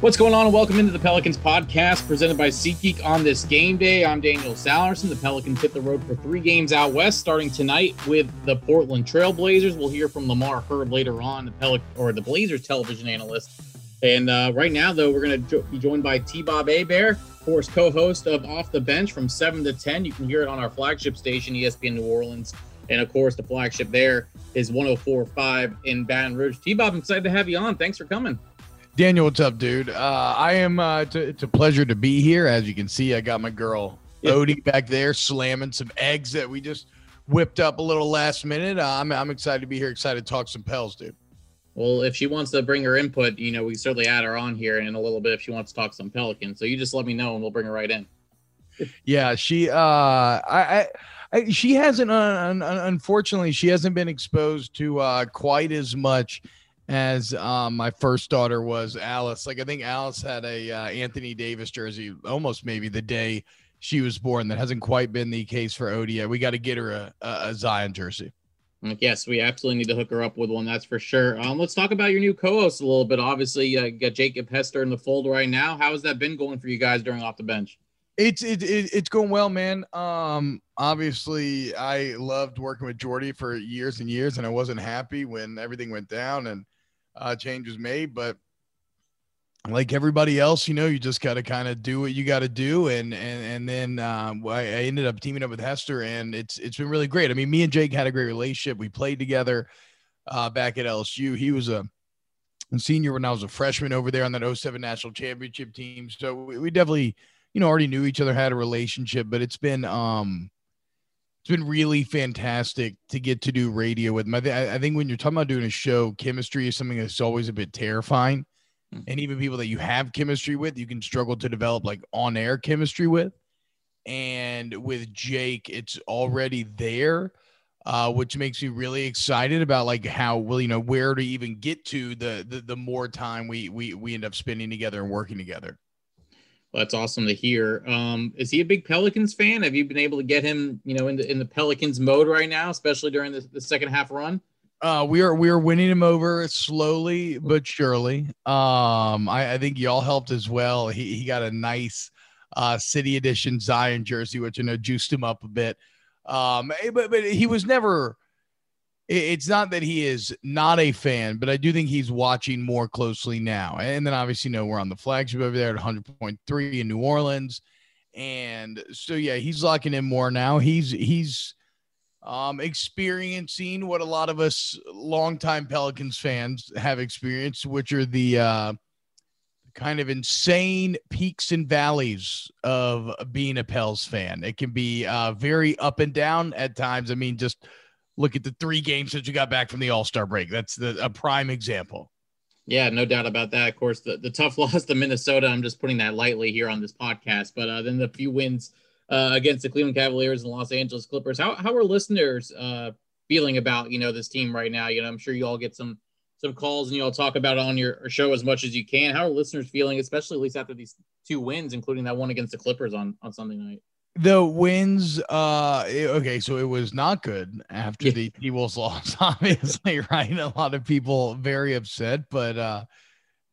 What's going on? And welcome into the Pelicans podcast presented by SeatGeek on this game day. I'm Daniel Sallerson. The Pelicans hit the road for three games out west, starting tonight with the Portland Trailblazers. We'll hear from Lamar Hurd later on, the Pelic or the Blazers television analyst. And uh, right now, though, we're going to jo- be joined by T. Bob of course, co-host of Off the Bench from seven to ten. You can hear it on our flagship station, ESPN New Orleans, and of course, the flagship there is 104.5 in Baton Rouge. T. Bob, I'm excited to have you on. Thanks for coming. Daniel, what's up, dude? Uh, I am. Uh, it's, a, it's, a, pleasure to be here. As you can see, I got my girl Odie back there slamming some eggs that we just whipped up a little last minute. Uh, I'm, I'm excited to be here. Excited to talk some Pels, dude. Well, if she wants to bring her input, you know, we certainly add her on here in a little bit if she wants to talk some Pelicans. So you just let me know and we'll bring her right in. yeah, she. Uh, I. I she hasn't. Uh, unfortunately, she hasn't been exposed to uh, quite as much as um, my first daughter was Alice. Like I think Alice had a uh, Anthony Davis jersey almost maybe the day she was born. That hasn't quite been the case for Odie. We got to get her a, a, Zion jersey. Yes, we absolutely need to hook her up with one. That's for sure. Um, let's talk about your new co-host a little bit. Obviously, you uh, got Jacob Hester in the fold right now. How has that been going for you guys during off the bench? It's it, it, it's going well, man. Um, obviously, I loved working with Jordy for years and years, and I wasn't happy when everything went down and uh, change was made. But like everybody else, you know, you just got to kind of do what you got to do. And and and then um, I, I, ended up teaming up with Hester, and it's it's been really great. I mean, me and Jake had a great relationship. We played together uh, back at LSU. He was a senior when I was a freshman over there on that 07 national championship team. So we, we definitely, you know, already knew each other, had a relationship. But it's been um it's been really fantastic to get to do radio with him. I, th- I think when you're talking about doing a show, chemistry is something that's always a bit terrifying. Mm-hmm. And even people that you have chemistry with, you can struggle to develop like on air chemistry with. And with Jake, it's already there, uh, which makes me really excited about like how well you know where to even get to the the, the more time we we we end up spending together and working together. That's awesome to hear. Um, is he a big Pelicans fan? Have you been able to get him, you know, in the in the Pelicans mode right now, especially during the, the second half run? Uh, we are we are winning him over slowly but surely. Um, I, I think y'all helped as well. He he got a nice uh city edition Zion jersey, which I know juiced him up a bit. Um, eh, but but he was never it's not that he is not a fan, but I do think he's watching more closely now. And then obviously, you know, we're on the flagship over there at 100.3 in New Orleans. And so yeah, he's locking in more now. He's he's um experiencing what a lot of us longtime Pelicans fans have experienced, which are the uh kind of insane peaks and valleys of being a Pels fan. It can be uh very up and down at times. I mean, just look at the three games since you got back from the All Star break. That's the, a prime example. Yeah, no doubt about that. Of course, the, the tough loss to Minnesota. I'm just putting that lightly here on this podcast, but uh, then the few wins uh, against the Cleveland Cavaliers and Los Angeles Clippers. How how are listeners uh, feeling about you know this team right now? You know, I'm sure you all get some some calls and you all talk about it on your show as much as you can. How are listeners feeling, especially at least after these two wins, including that one against the Clippers on on Sunday night? The wins uh okay so it was not good after yeah. the T-Wolves loss obviously right a lot of people very upset but uh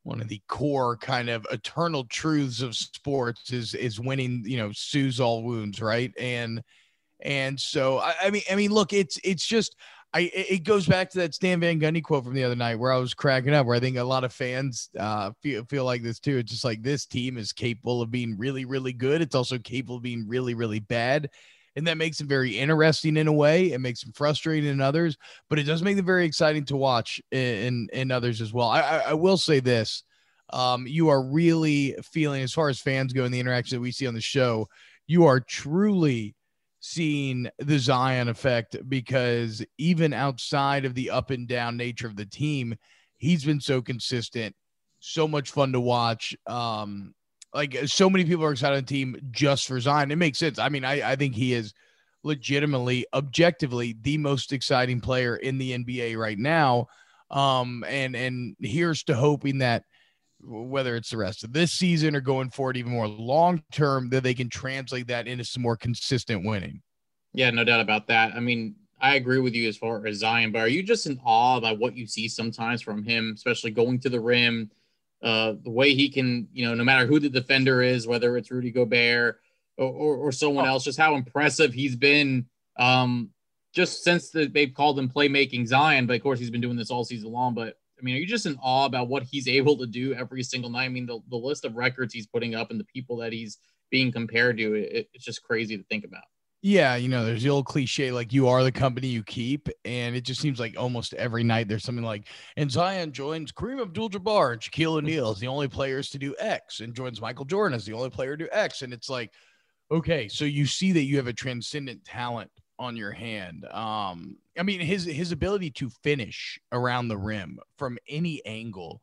one of the core kind of eternal truths of sports is is winning you know soothes all wounds right and and so I, I mean i mean look it's it's just I it goes back to that Stan Van Gundy quote from the other night where I was cracking up. Where I think a lot of fans uh, feel feel like this too. It's just like this team is capable of being really really good. It's also capable of being really really bad, and that makes them very interesting in a way. It makes them frustrating in others, but it does make them very exciting to watch in in others as well. I I, will say this. Um, you are really feeling as far as fans go in the interaction that we see on the show. You are truly seeing the Zion effect because even outside of the up and down nature of the team, he's been so consistent, so much fun to watch. Um, like so many people are excited on the team just for Zion. It makes sense. I mean, I, I think he is legitimately, objectively, the most exciting player in the NBA right now. Um, and and here's to hoping that whether it's the rest of this season or going forward even more long term, that they can translate that into some more consistent winning. Yeah, no doubt about that. I mean, I agree with you as far as Zion, but are you just in awe by what you see sometimes from him, especially going to the rim? Uh, the way he can, you know, no matter who the defender is, whether it's Rudy Gobert or, or, or someone oh. else, just how impressive he's been um, just since the, they've called him playmaking Zion. But of course, he's been doing this all season long. But I mean, are you just in awe about what he's able to do every single night? I mean, the, the list of records he's putting up and the people that he's being compared to, it, it's just crazy to think about. Yeah, you know, there's the old cliche like you are the company you keep, and it just seems like almost every night there's something like, and Zion joins Kareem Abdul-Jabbar and Shaquille O'Neal is the only players to do X, and joins Michael Jordan as the only player to do X, and it's like, okay, so you see that you have a transcendent talent on your hand. Um, I mean, his his ability to finish around the rim from any angle,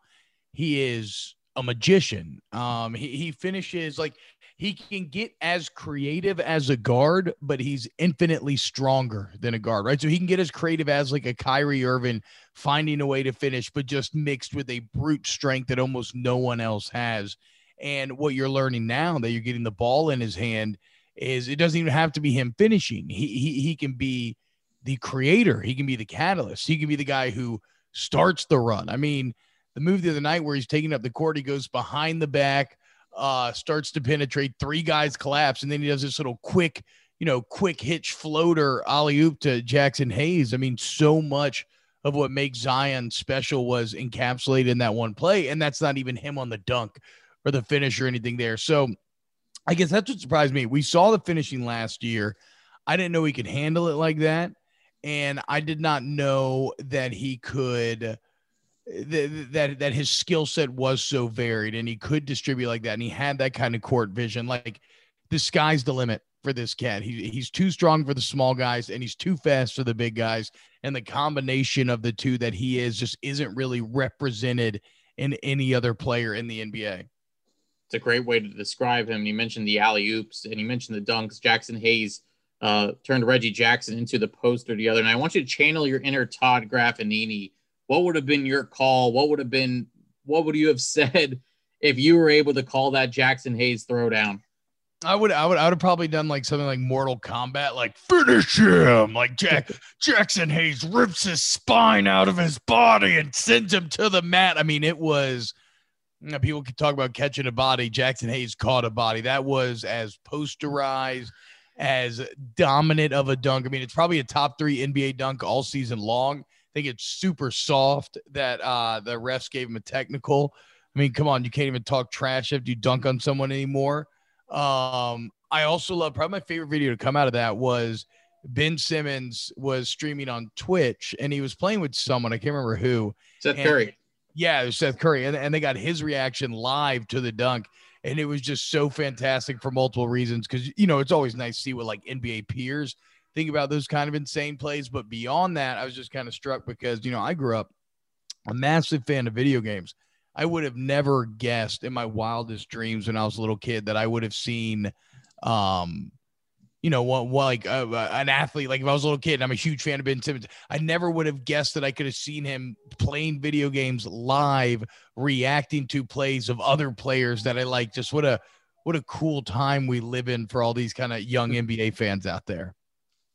he is a magician. Um, he, he finishes like he can get as creative as a guard, but he's infinitely stronger than a guard, right? So he can get as creative as like a Kyrie Irving finding a way to finish, but just mixed with a brute strength that almost no one else has. And what you're learning now that you're getting the ball in his hand is it doesn't even have to be him finishing. He he he can be the creator. He can be the catalyst. He can be the guy who starts the run. I mean, the move the other night where he's taking up the court, he goes behind the back, uh, starts to penetrate, three guys collapse, and then he does this little quick, you know, quick hitch floater alley oop to Jaxson Hayes. I mean, so much of what makes Zion special was encapsulated in that one play, and that's not even him on the dunk or the finish or anything there. So I guess that's what surprised me. We saw the finishing last year. I didn't know he could handle it like that. And I did not know that he could that that, that his skill set was so varied and he could distribute like that and he had that kind of court vision like the sky's the limit for this cat he, he's too strong for the small guys and he's too fast for the big guys and the combination of the two that he is just isn't really represented in any other player in the nba it's a great way to describe him you mentioned the alley oops and you mentioned the dunks Jaxson hayes uh, turned reggie jackson into the poster the other night i want you to channel your inner todd graffagnini what would have been your call? What would have been what would you have said if you were able to call that Jaxson Hayes throwdown? I would, I would, I would have probably done like something like Mortal Kombat, like finish him. Like Jack Jaxson Hayes rips his spine out of his body and sends him to the mat. I mean, it was. Know, people can talk about catching a body. Jaxson Hayes caught a body. That was as posterized, as dominant of a dunk. I mean, it's probably a top three NBA dunk all season long I think it's super soft that uh, the refs gave him a technical. I mean, come on, you can't even talk trash if you dunk on someone anymore. Um, I also love probably my favorite video to come out of that was Ben Simmons was streaming on Twitch and he was playing with someone. I can't remember who. Seth Curry. Yeah, it was Seth Curry. And, and they got his reaction live to the dunk. And it was just so fantastic for multiple reasons. Cause, you know, it's always nice to see what like NBA peers think about those kind of insane plays. But beyond that, I was just kind of struck because, you know, I grew up a massive fan of video games. I would have never guessed in my wildest dreams when I was a little kid that I would have seen, um, you know, what, what like uh, uh, an athlete. Like if I was a little kid, and I'm a huge fan of Ben Simmons. I never would have guessed that I could have seen him playing video games live, reacting to plays of other players that I like. Just what a what a cool time we live in for all these kind of young NBA fans out there.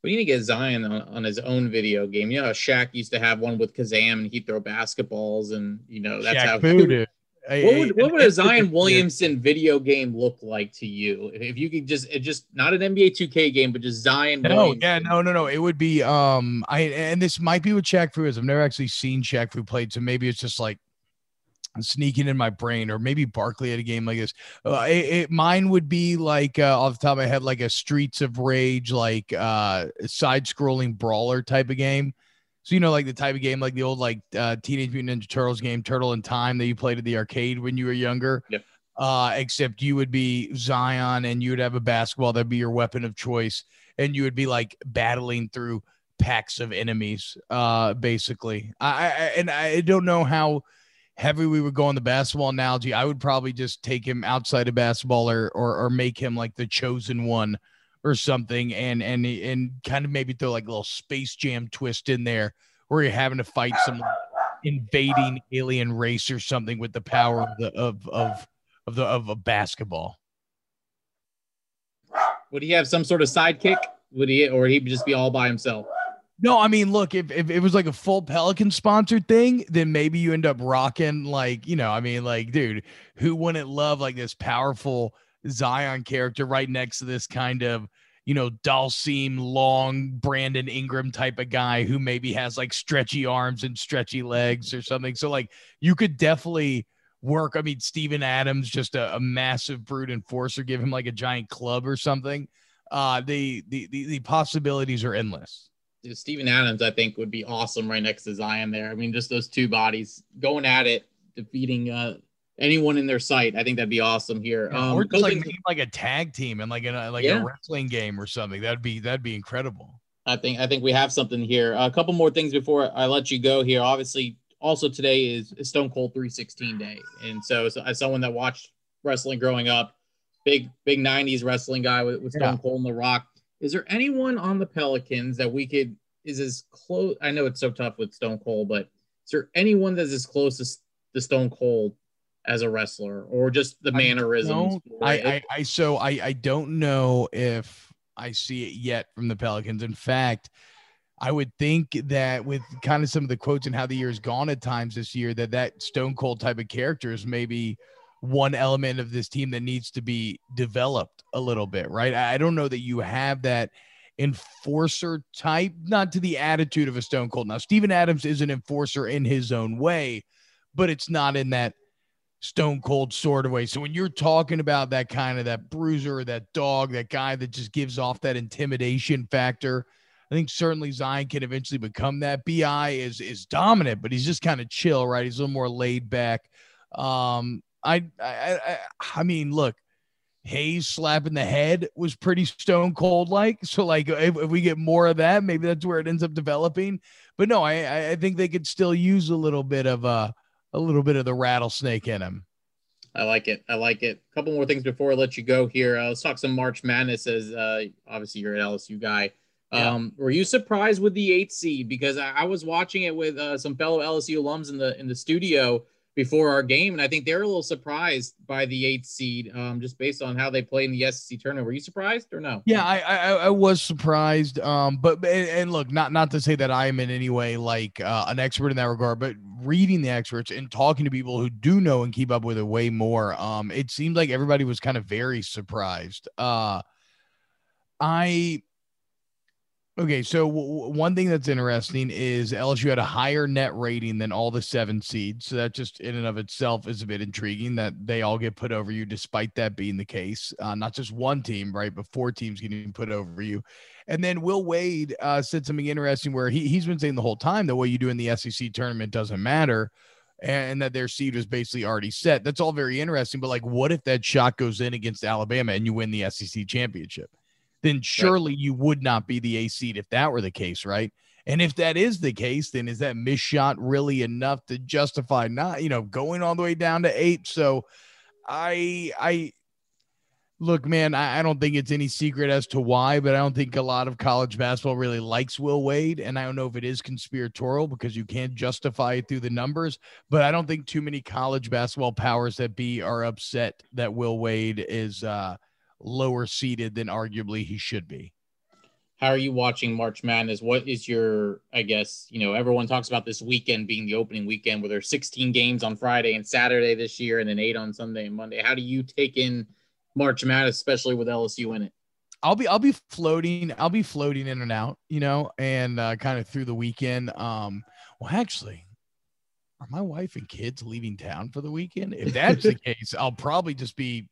We need to get Zion on, on his own video game. You know, Shaq used to have one with Kazam and he'd throw basketballs, and you know that's Shaq how. Voodoo. What would, what would a Zion Williamson video game look like to you if you could just it just not an NBA 2K game, but just Zion? No, Williamson. yeah, no, no, no. It would be um I and this might be what Shaq Fu is. I've never actually seen Shaq Fu played, so maybe it's just like sneaking in my brain, or maybe Barkley at a game like this. Uh, it, it, mine would be like uh, off the top of my head, like a Streets of Rage, like uh, side-scrolling brawler type of game. So you know, like the type of game, like the old like uh, Teenage Mutant Ninja Turtles game, Turtle in Time, that you played at the arcade when you were younger. Yep. Uh, except you would be Zion, and you would have a basketball that'd be your weapon of choice, and you would be like battling through packs of enemies, uh, basically. I, I and I don't know how heavy we would go on the basketball analogy. I would probably just take him outside of basketball or or, or make him like the chosen one or something, and and and kind of maybe throw like a little Space Jam twist in there where you're having to fight some invading alien race or something with the power of the of of of the of a basketball. Would he have some sort of sidekick? Would he, or he'd just be all by himself? No, I mean, look, if, if it was like a full Pelican sponsored thing, then maybe you end up rocking like, you know, I mean, like, dude, who wouldn't love like this powerful Zion character right next to this kind of, you know, Dhalsim long Brandon Ingram type of guy who maybe has like stretchy arms and stretchy legs or something. So like you could definitely work. I mean, Steven Adams, just a, a massive brute enforcer, give him like a giant club or something. Uh, the, the, the, the possibilities are endless. Steven Adams, I think, would be awesome right next to Zion there. I mean, just those two bodies going at it, defeating uh, anyone in their sight. I think that'd be awesome here. Um, or just like like a tag team and like a like yeah. a wrestling game or something. That'd be that'd be incredible. I think I think we have something here. A couple more things before I let you go here. Obviously, also today is Stone Cold 316 day, and so, so as someone that watched wrestling growing up, big big 90s wrestling guy with, with Stone yeah. Cold and The Rock is there anyone on the Pelicans that we could is as close? I know it's so tough with Stone Cold, but is there anyone that's as close as the Stone Cold as a wrestler, or just the mannerisms? I, I, I, so I, I don't know if I see it yet from the Pelicans. In fact, I would think that with kind of some of the quotes and how the year's gone at times this year, that that Stone Cold type of character is maybe one element of this team that needs to be developed a little bit, right? I don't know that you have that enforcer type, not to the attitude of a Stone Cold. Now, Steven Adams is an enforcer in his own way, but it's not in that Stone Cold sort of way. So when you're talking about that kind of that bruiser, that dog, that guy that just gives off that intimidation factor, I think certainly Zion can eventually become that. Bi is is dominant, but he's just kind of chill, right? He's a little more laid back. Um, I, I, I, I mean, look, Hayes slapping the head was pretty stone cold like. So like if, if, we get more of that, maybe that's where it ends up developing. But no, I I think they could still use a little bit of uh, a little bit of the rattlesnake in him. I like it. I like it. A couple more things before I let you go here. Uh, let's talk some March Madness. As uh, obviously you're an LSU guy. Um, yeah. Were you surprised with the eight seed? Because I, I was watching it with uh, some fellow LSU alums in the in the studio before our game, and I think they're a little surprised by the eighth seed, um, just based on how they play in the SEC tournament. Were you surprised or no? Yeah, I I, I was surprised. Um, but and, look, not not to say that I am in any way like uh, an expert in that regard, but reading the experts and talking to people who do know and keep up with it way more, um, it seemed like everybody was kind of very surprised. Uh, I Okay, so w- one thing that's interesting is LSU had a higher net rating than all the seven seeds. So that just in and of itself is a bit intriguing that they all get put over you, despite that being the case. Uh, not just one team, right, but four teams getting put over you. And then Will Wade uh, said something interesting where he, he's been saying the whole time that what you do in the SEC tournament doesn't matter and that their seed was basically already set. That's all very interesting. But like, what if that shot goes in against Alabama and you win the SEC championship? Then surely right. you would not be the A seed if that were the case, right? And if that is the case, then is that miss shot really enough to justify not, you know, going all the way down to eight? So I I look, man, I, I don't think it's any secret as to why, but I don't think a lot of college basketball really likes Will Wade. And I don't know if it is conspiratorial because you can't justify it through the numbers, but I don't think too many college basketball powers that be are upset that Will Wade is uh lower seated than arguably he should be. How are you watching March Madness? What is your, I guess, you know, everyone talks about this weekend being the opening weekend where there's 16 games on Friday and Saturday this year and then eight on Sunday and Monday. How do you take in March Madness, especially with LSU in it? I'll be I'll be floating I'll be floating in and out, you know, and uh, kind of through the weekend. Um, well, actually, are my wife and kids leaving town for the weekend? If that's the case, I'll probably just be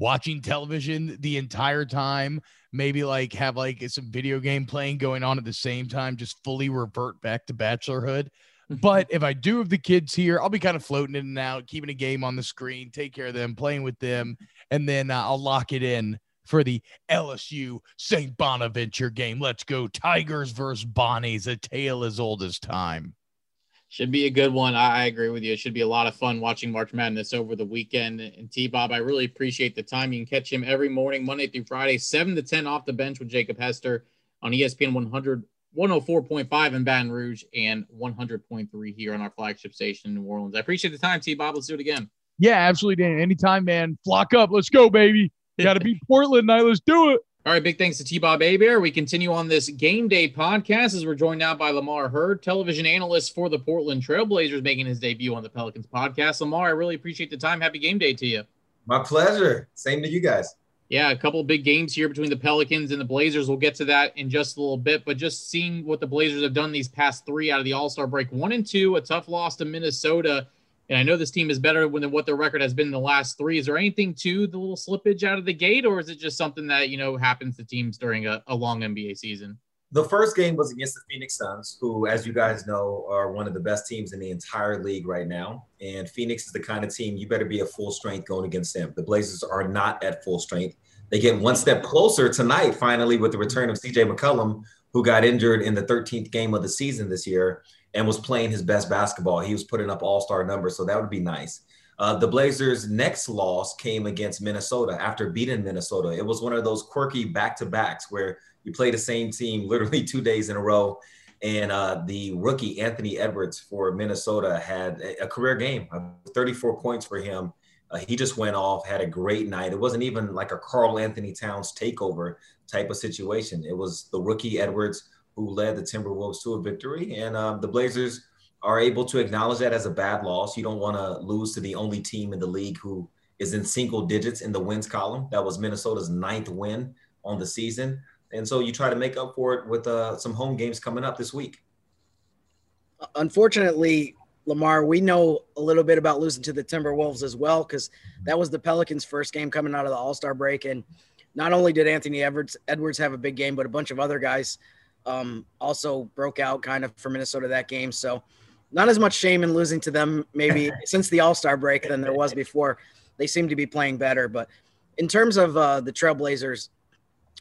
watching television the entire time, maybe like have like some video game playing going on at the same time, just fully revert back to bachelorhood. Mm-hmm. But if I do have the kids here, I'll be kind of floating in and out, keeping a game on the screen, take care of them, playing with them, and then uh, I'll lock it in for the LSU St. Bonaventure game. Let's go Tigers versus Bonnies, a tale as old as time. Should be a good one. I, agree with you. It should be a lot of fun watching March Madness over the weekend. And T Bob, I really appreciate the time. You can catch him every morning, Monday through Friday, 7 to 10 off the bench with Jacob Hester on ESPN 100, 104.5 in Baton Rouge and 100.3 here on our flagship station in New Orleans. I appreciate the time, T Bob. Let's do it again. Yeah, absolutely, Dan. Anytime, man. Flock up. Let's go, baby. Got to beat Portland tonight. Let's do it. All right, big thanks to T Bob Hebert. We continue on this game day podcast as we're joined now by Lamar Hurd, television analyst for the Portland Trailblazers, making his debut on the Pelicans podcast. Lamar, I really appreciate the time. Happy game day to you. My pleasure. Same to you guys. Yeah, a couple big games here between the Pelicans and the Blazers. We'll get to that in just a little bit, but just seeing what the Blazers have done these past three out of the All Star break one and two, a tough loss to Minnesota and I know this team is better than what their record has been in the last three. Is there anything to the little slippage out of the gate, or is it just something that you know happens to teams during a, a long NBA season? The first game was against the Phoenix Suns, who, as you guys know, are one of the best teams in the entire league right now. And Phoenix is the kind of team you better be at full strength going against them. The Blazers are not at full strength. They get one step closer tonight, finally, with the return of CJ McCollum, who got injured in the 13th game of the season this year and was playing his best basketball. He was putting up all star numbers, so that would be nice. Uh, the Blazers' next loss came against Minnesota after beating Minnesota. It was one of those quirky back to backs where you play the same team literally two days in a row. And uh, the rookie Anthony Edwards for Minnesota had a, career game, uh, 34 points for him. Uh, he just went off, had a great night. It wasn't even like a Karl-Anthony Towns takeover type of situation. It was the rookie Edwards who led the Timberwolves to a victory. And um, the Blazers are able to acknowledge that as a bad loss. You don't want to lose to the only team in the league who is in single digits in the wins column. That was Minnesota's ninth win on the season. And so you try to make up for it with uh, some home games coming up this week. Unfortunately, Lamar, we know a little bit about losing to the Timberwolves as well because that was the Pelicans' first game coming out of the All Star break. And not only did Anthony Edwards, Edwards have a big game, but a bunch of other guys um, also broke out kind of for Minnesota that game. So not as much shame in losing to them maybe since the All Star break than there was before. They seem to be playing better. But in terms of uh, the Trailblazers,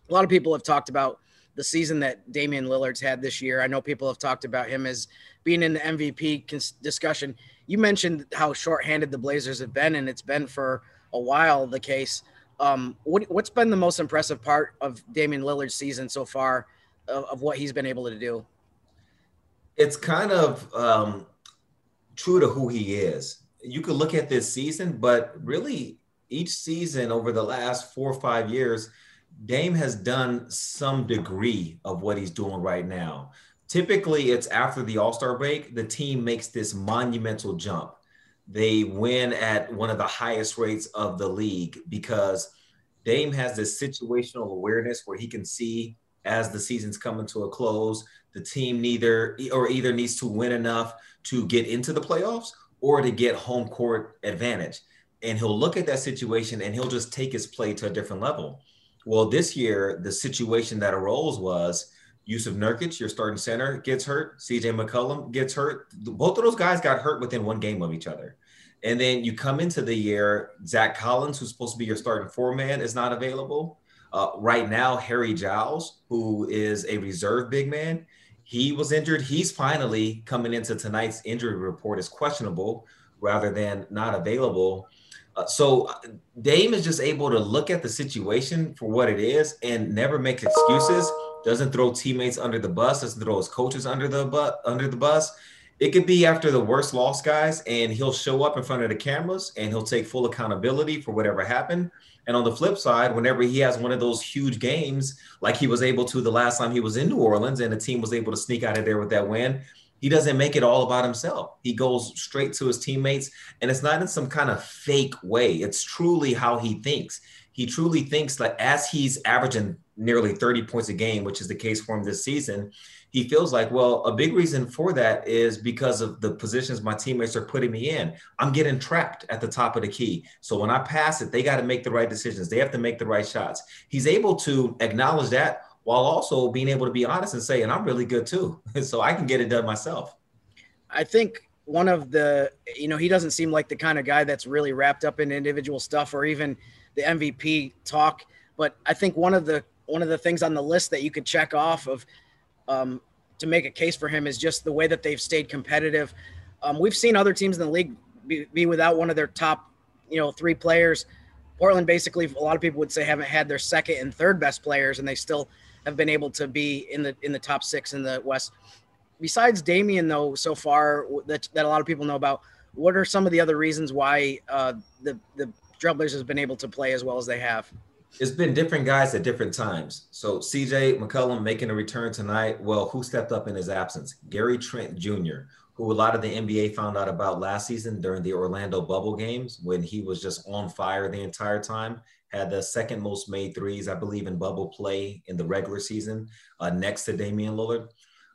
a lot of people have talked about the season that Damian Lillard's had this year. I know people have talked about him as being in the MVP cons- discussion. You mentioned how shorthanded the Blazers have been, and it's been for a while the case. Um, what, what's been the most impressive part of Damian Lillard's season so far of, of what he's been able to do? It's kind of um, true to who he is. You could look at this season, but really each season over the last four or five years, Dame has done some degree of what he's doing right now. Typically, it's after the All Star break, the team makes this monumental jump. They win at one of the highest rates of the league because Dame has this situational awareness where he can see as the season's coming to a close. The team neither or either needs to win enough to get into the playoffs or to get home court advantage. And he'll look at that situation and he'll just take his play to a different level. Well, this year, the situation that arose was Jusuf Nurkic, your starting center, gets hurt. CJ McCollum gets hurt. Both of those guys got hurt within one game of each other. And then you come into the year, Zach Collins, who's supposed to be your starting four man, is not available. Uh, right now, Harry Giles, who is a reserve big man, he was injured. He's finally coming into tonight's injury report as questionable rather than not available. Uh, so uh, Dame is just able to look at the situation for what it is and never make excuses. Doesn't throw teammates under the bus. Doesn't throw his coaches under the bus. Under the bus. It could be after the worst loss, guys, and he'll show up in front of the cameras and he'll take full accountability for whatever happened. And on the flip side, whenever he has one of those huge games, like he was able to the last time he was in New Orleans and the team was able to sneak out of there with that win, he doesn't make it all about himself. He goes straight to his teammates, and it's not in some kind of fake way. It's truly how he thinks. He truly thinks that as he's averaging nearly 30 points a game, which is the case for him this season, he feels like, well, a big reason for that is because of the positions my teammates are putting me in. I'm getting trapped at the top of the key. So when I pass it, they got to make the right decisions. They have to make the right shots. He's able to acknowledge that while also being able to be honest and say, and I'm really good too. so I can get it done myself. I think one of the, you know, he doesn't seem like the kind of guy that's really wrapped up in individual stuff or even the MVP talk But I think one of the one of the things on the list that you could check off of um, to make a case for him is just the way that they've stayed competitive. Um, we've seen other teams in the league be, be, without one of their top, you know, three players. Portland basically, a lot of people would say haven't had their second and third best players, and they still have been able to be in the in the top six in the West. Besides Damian, though, so far that that a lot of people know about, what are some of the other reasons why uh, the the Trailblazers have been able to play as well as they have? It's been different guys at different times. So CJ McCollum making a return tonight. Well, who stepped up in his absence? Gary Trent Jr., who a lot of the NBA found out about last season during the Orlando bubble games when he was just on fire the entire time. Had the second most made threes, I believe, in bubble play in the regular season, uh, next to Damian Lillard.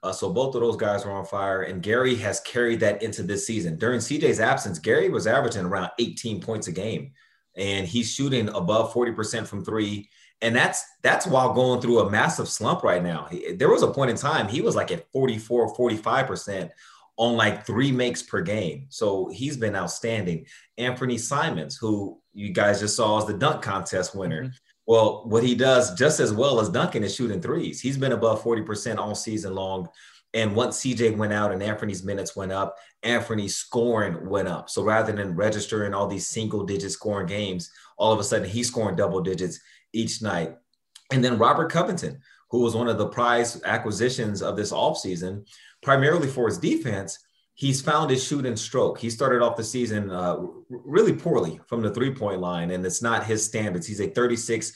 Uh, so both of those guys were on fire, and Gary has carried that into this season. During CJ's absence, Gary was averaging around 18 points a game and he's shooting above 40% from three. And that's that's while going through a massive slump right now. There was a point in time he was like at 44, 45% on like three makes per game. So he's been outstanding. Anfernee Simons, who you guys just saw as the dunk contest winner. Mm-hmm. Well, what he does just as well as Duncan is shooting threes. He's been above 40% all season long. And once CJ went out and Anfernee's minutes went up, Anfernee's scoring went up. So rather than registering all these single digit scoring games, all of a sudden he's scoring double digits each night. And then Robert Covington, who was one of the prize acquisitions of this offseason, primarily for his defense, he's found his shooting stroke. He started off the season uh, really poorly from the three point line, and it's not his standards. He's a 36%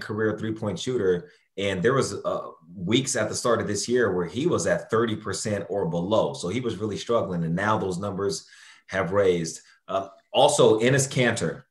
career three point shooter. And there was uh, weeks at the start of this year where he was at 30% or below. So he was really struggling. And now those numbers have raised. Uh, also, Enes Kanter.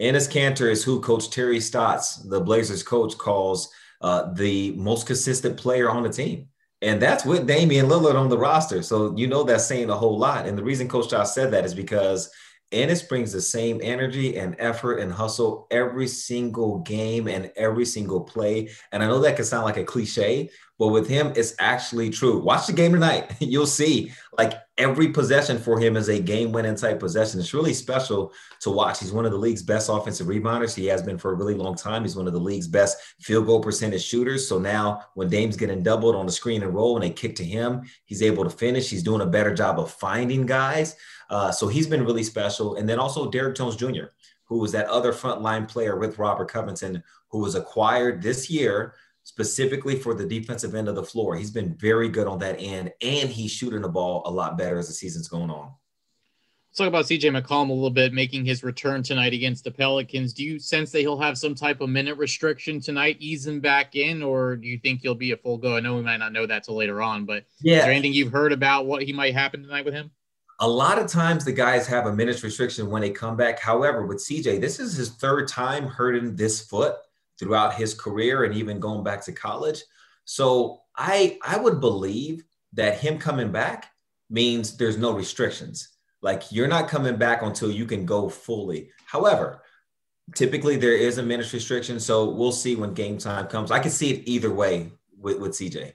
Enes Kanter is who Coach Terry Stotts, the Blazers coach, calls uh, the most consistent player on the team. And that's with Damian Lillard on the roster. So you know that's saying a whole lot. And the reason Coach Stotts said that is because Enes brings the same energy and effort and hustle every single game and every single play. And I know that can sound like a cliche, but with him, it's actually true. Watch the game tonight. You'll see like every possession for him is a game winning type possession. It's really special to watch. He's one of the league's best offensive rebounders. He has been for a really long time. He's one of the league's best field goal percentage shooters. So now when Dame's getting doubled on the screen and roll and they kick to him, he's able to finish. He's doing a better job of finding guys. Uh, so he's been really special. And then also Derrick Jones Jr., who was that other frontline player with Robert Covington, who was acquired this year specifically for the defensive end of the floor. He's been very good on that end, and he's shooting the ball a lot better as the season's going on. Let's talk about CJ McCollum a little bit, making his return tonight against the Pelicans. Do you sense that he'll have some type of minute restriction tonight, ease him back in, or do you think he'll be a full go? I know we might not know that till later on, but yeah. is there anything you've heard about what he might happen tonight with him? a lot of times the guys have a minutes restriction when they come back. However, with CJ, this is his third time hurting this foot throughout his career and even going back to college. So I I would believe that him coming back means there's no restrictions. Like you're not coming back until you can go fully. However, typically there is a minutes restriction. So we'll see when game time comes. I can see it either way with, with CJ. A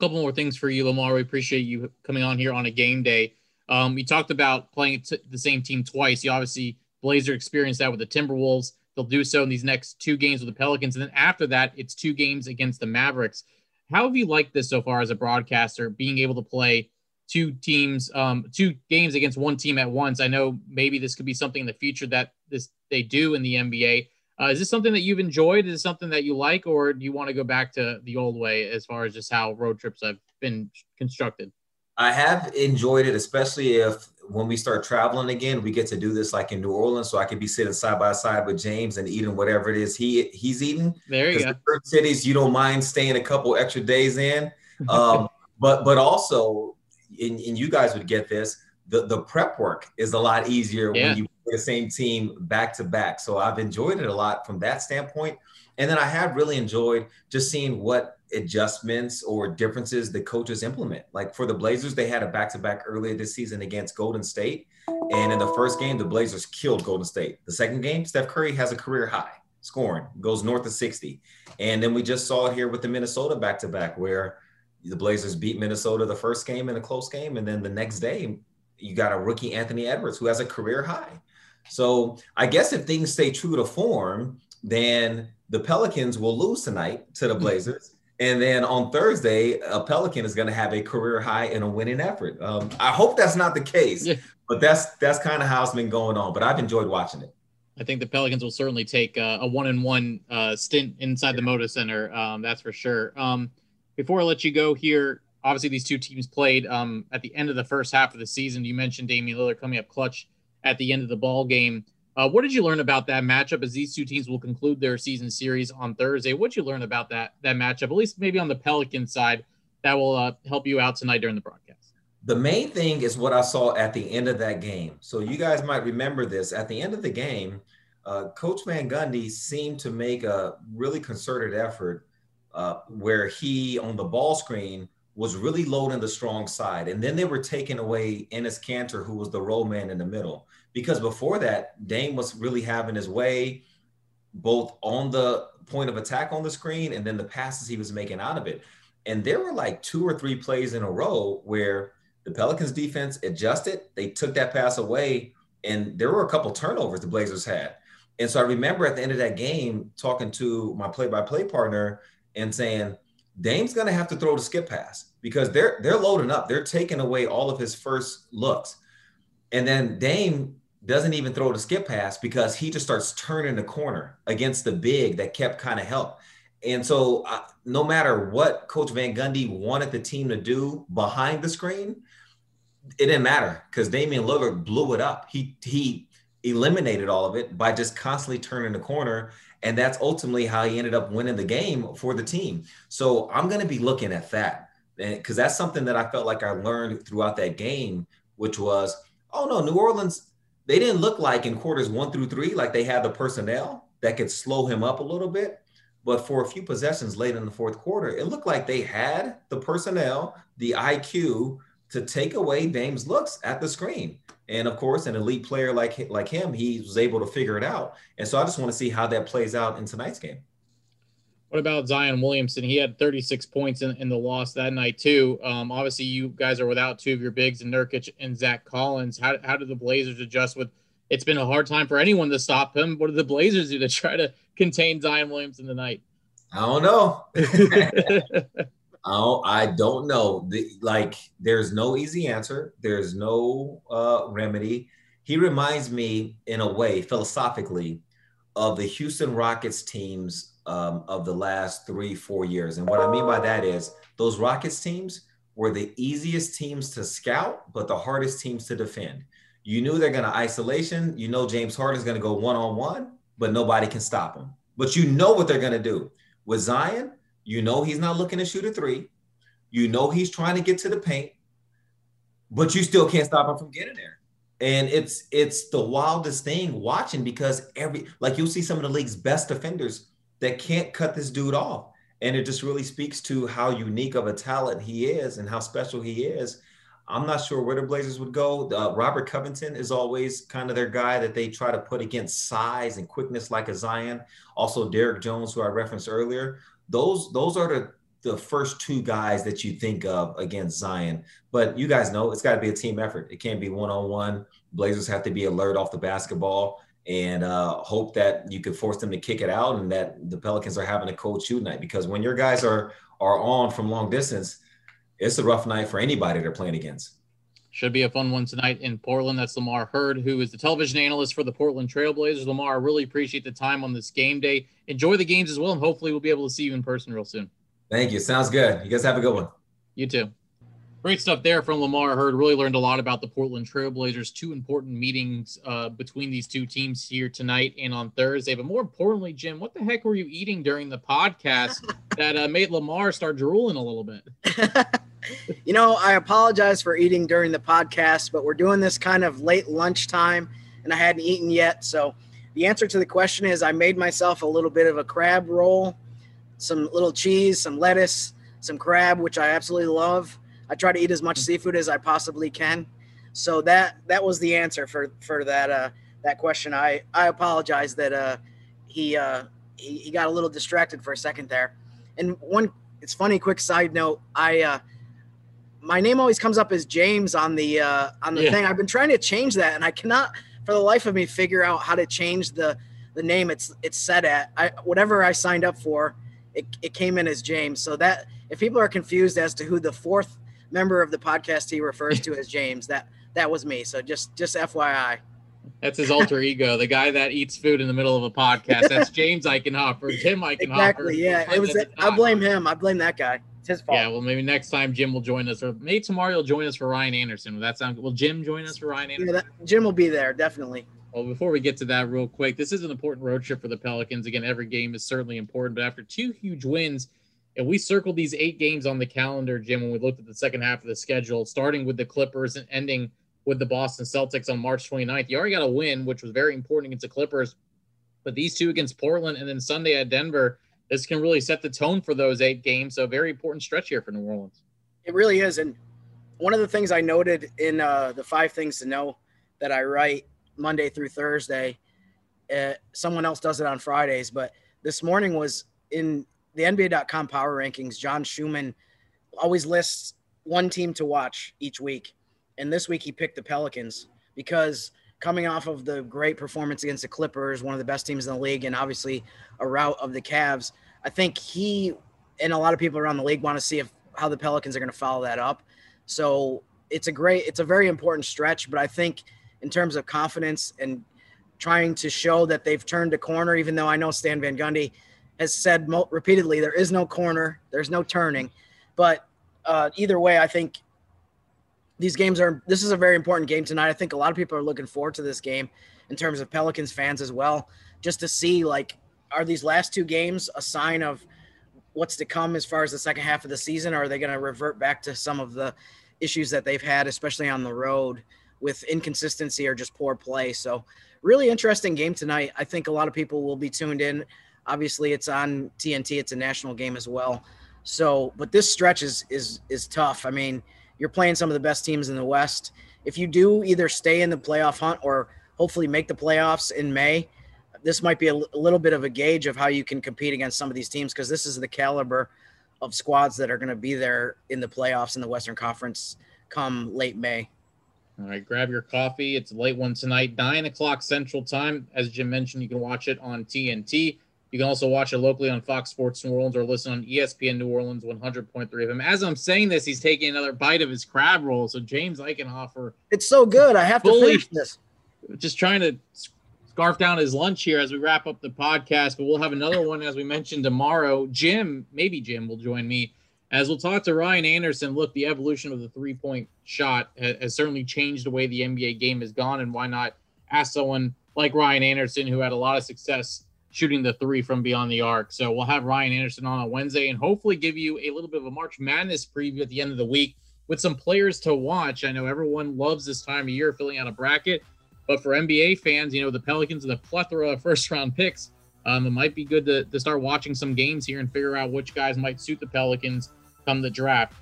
couple more things for you, Lamar. We appreciate you coming on here on a game day. Um, you talked about playing t- the same team twice. You obviously Blazer experienced that with the Timberwolves. They'll do so in these next two games with the Pelicans, and then after that, it's two games against the Mavericks. How have you liked this so far as a broadcaster, being able to play two teams, um, two games against one team at once? I know maybe this could be something in the future that this they do in the NBA. Uh, is this something that you've enjoyed? Is this something that you like, or do you want to go back to the old way as far as just how road trips have been constructed? I have enjoyed it, especially if when we start traveling again, we get to do this like in New Orleans, so I could be sitting side by side with James and eating whatever it is he he's eating. There you go. Cities you don't mind staying a couple extra days in, um, but but also, and, and you guys would get this. The the prep work is a lot easier yeah. when you the same team back to back. So I've enjoyed it a lot from that standpoint, and then I have really enjoyed just seeing what adjustments or differences the coaches implement. Like for the Blazers, they had a back to back earlier this season against Golden State. And in the first game, the Blazers killed Golden State. The second game, Steph Curry has a career high scoring, goes north of 60. And then we just saw it here with the Minnesota back to back, where the Blazers beat Minnesota the first game in a close game. And then the next day, you got a rookie Anthony Edwards who has a career high. So I guess if things stay true to form, then the Pelicans will lose tonight to the mm-hmm. Blazers. And then on Thursday, a Pelican is going to have a career high in a winning effort. Um, I hope that's not the case, yeah. but that's that's kind of how it's been going on. But I've enjoyed watching it. I think the Pelicans will certainly take uh, a one and one uh, stint inside the Moda Center. Um, that's for sure. Um, before I let you go here, obviously these two teams played um, at the end of the first half of the season. You mentioned Damian Lillard coming up clutch at the end of the ball game. Uh, what did you learn about that matchup as these two teams will conclude their season series on Thursday? What did you learn about that that matchup, at least maybe on the Pelican side, that will uh, help you out tonight during the broadcast? The main thing is what I saw at the end of that game. So you guys might remember this. At the end of the game, uh, Coach Van Gundy seemed to make a really concerted effort uh, where he, on the ball screen, was really loading the strong side. And then they were taking away Enes Kanter, who was the role man in the middle because before that, Dame was really having his way both on the point of attack on the screen and then the passes he was making out of it. And there were like two or three plays in a row where the Pelicans defense adjusted, they took that pass away, and there were a couple turnovers the Blazers had. And so I remember at the end of that game talking to my play-by-play partner and saying, Dame's gonna have to throw the skip pass because they're they're loading up. They're taking away all of his first looks. And then Dame doesn't even throw the skip pass because he just starts turning the corner against the big that kept kind of help. And so, uh, no matter what Coach Van Gundy wanted the team to do behind the screen, it didn't matter because Damian Lillard blew it up. He he eliminated all of it by just constantly turning the corner, and that's ultimately how he ended up winning the game for the team. So I'm going to be looking at that because that's something that I felt like I learned throughout that game, which was, oh no, New Orleans they didn't look like in quarters one through three like they had the personnel that could slow him up a little bit. But for a few possessions late in the fourth quarter, it looked like they had the personnel, the IQ to take away Dame's looks at the screen. And of course, an elite player like like him, he was able to figure it out. And so I just want to see how that plays out in tonight's game. What about Zion Williamson? He had 36 points in, in the loss that night too. Um, obviously, you guys are without two of your bigs, and Nurkic and Zach Collins. How how did the Blazers adjust with? It's been a hard time for anyone to stop him. What did the Blazers do to try to contain Zion Williamson tonight? I don't know. oh, I don't know. The, like, there's no easy answer. There's no uh, remedy. He reminds me, in a way, philosophically, of the Houston Rockets teams um, of the last three, four years. And what I mean by that is those Rockets teams were the easiest teams to scout, but the hardest teams to defend. You knew they're going to isolation. You know James Harden's going to go one on one, but nobody can stop him. But you know what they're going to do. With Zion, you know he's not looking to shoot a three. You know he's trying to get to the paint, but you still can't stop him from getting there. And it's it's the wildest thing watching because every like you'll see some of the league's best defenders that can't cut this dude off. And it just really speaks to how unique of a talent he is and how special he is. I'm not sure where the Blazers would go. Uh, Robert Covington is always kind of their guy that they try to put against size and quickness like a Zion. Also, Derrick Jones, who I referenced earlier. Those those are the the first two guys that you think of against Zion. But you guys know it's got to be a team effort. It can't be one on one. Blazers have to be alert off the basketball and uh, hope that you could force them to kick it out and that the Pelicans are having a cold shoot night because when your guys are are on from long distance, it's a rough night for anybody they're playing against. Should be a fun one tonight in Portland. That's Lamar Hurd, who is the television analyst for the Portland Trailblazers. Lamar, I really appreciate the time on this game day. Enjoy the games as well, and hopefully we'll be able to see you in person real soon. Thank you. Sounds good. You guys have a good one. You too. Great stuff there from Lamar Hurd. Really learned a lot about the Portland Trailblazers. Two important meetings uh, between these two teams here tonight and on Thursday. But more importantly, Jim, what the heck were you eating during the podcast that uh, made Lamar start drooling a little bit? you know, I apologize for eating during the podcast, but we're doing this kind of late lunchtime and I hadn't eaten yet. So the answer to the question is I made myself a little bit of a crab roll, some little cheese, some lettuce, some crab, which I absolutely love I try to eat as much seafood as I possibly can. So that that was the answer for for that uh, that question. I I apologize that uh, he, uh, he he got a little distracted for a second there. And one, it's funny. Quick side note. I uh, my name always comes up as James on the uh, on the yeah. thing. I've been trying to change that, and I cannot for the life of me figure out how to change the the name it's it's set at. I whatever I signed up for, it, it came in as James. So that if people are confused as to who the fourth member of the podcast he refers to as James, that that was me. So just just FYI. That's his alter ego, the guy that eats food in the middle of a podcast. That's James Eichenhofer, Tim Eichenhofer. Exactly. Yeah, it was. I blame him. I blame that guy. It's his fault. Yeah. Well, maybe next time Jim will join us, or maybe tomorrow he'll join us for Ryan Anderson. Will that sound? Will Jim join us for Ryan Anderson? Yeah, that, Jim will be there definitely. Well, before we get to that, real quick, this is an important road trip for the Pelicans. Again, every game is certainly important, but after two huge wins, and we circled these eight games on the calendar, Jim, when we looked at the second half of the schedule, starting with the Clippers and ending with the Boston Celtics on March 29th. You already got a win, which was very important against the Clippers. But these two against Portland and then Sunday at Denver, this can really set the tone for those eight games. So, very important stretch here for New Orleans. It really is. And one of the things I noted in uh, the five things to know that I write Monday through Thursday, uh, someone else does it on Fridays, but this morning was in the NBA.com power rankings. John Schuhmann always lists one team to watch each week and this week he picked the Pelicans because coming off of the great performance against the Clippers, one of the best teams in the league, and obviously a rout of the Cavs, I think he and a lot of people around the league want to see if how the Pelicans are going to follow that up. So it's a great, it's a very important stretch, but I think in terms of confidence and trying to show that they've turned a corner, even though I know Stan Van Gundy has said repeatedly there is no corner, there's no turning, but uh, either way, I think these games are this is a very important game tonight. I think a lot of people are looking forward to this game in terms of Pelicans fans as well, just to see like are these last two games a sign of what's to come as far as the second half of the season, are they going to revert back to some of the issues that they've had, especially on the road with inconsistency or just poor play? So, really interesting game tonight. I think a lot of people will be tuned in. Obviously, it's on TNT. It's a national game as well. So, but this stretch is is is tough. I mean, you're playing some of the best teams in the West. If you do either stay in the playoff hunt or hopefully make the playoffs in May, this might be a, a little bit of a gauge of how you can compete against some of these teams because this is the caliber of squads that are going to be there in the playoffs in the Western Conference come late May. All right, grab your coffee. It's a late one tonight, nine o'clock Central Time. As Jim mentioned, you can watch it on TNT. You can also watch it locally on Fox Sports New Orleans or listen on ESPN New Orleans 100.3 of him. As I'm saying this, he's taking another bite of his crab roll. So James Eichenhofer. It's so good. I have to finish this. Just trying to scarf down his lunch here as we wrap up the podcast. But we'll have another one, as we mentioned, tomorrow. Jim, maybe Jim will join me as we'll talk to Ryan Anderson. Look, the evolution of the three point shot has, has certainly changed the way the NBA game has gone. And why not ask someone like Ryan Anderson, who had a lot of success shooting the three from beyond the arc. So we'll have Ryan Anderson on on Wednesday and hopefully give you a little bit of a March Madness preview at the end of the week with some players to watch. I know everyone loves this time of year filling out a bracket, but for NBA fans, you know, the Pelicans and the plethora of first round picks, um, it might be good to, to start watching some games here and figure out which guys might suit the Pelicans come the draft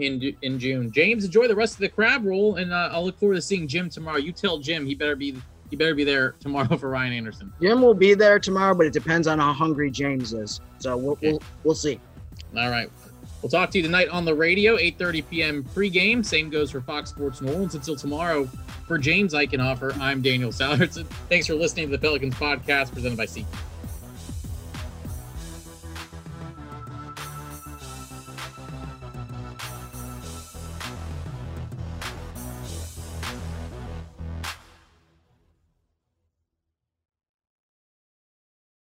in in June. James, enjoy the rest of the crab roll, and uh, I'll look forward to seeing Jim tomorrow. You tell Jim he better be you better be there tomorrow for Ryan Anderson. Jim will be there tomorrow, but it depends on how hungry James is. So we'll okay. we'll, we'll see. All right. We'll talk to you tonight on the radio, 8:30 p.m. pregame. Same goes for Fox Sports New Orleans. Until tomorrow, for James Eichenhofer. I'm Daniel Sallerson. Thanks for listening to the Pelicans podcast presented by SeatGeek.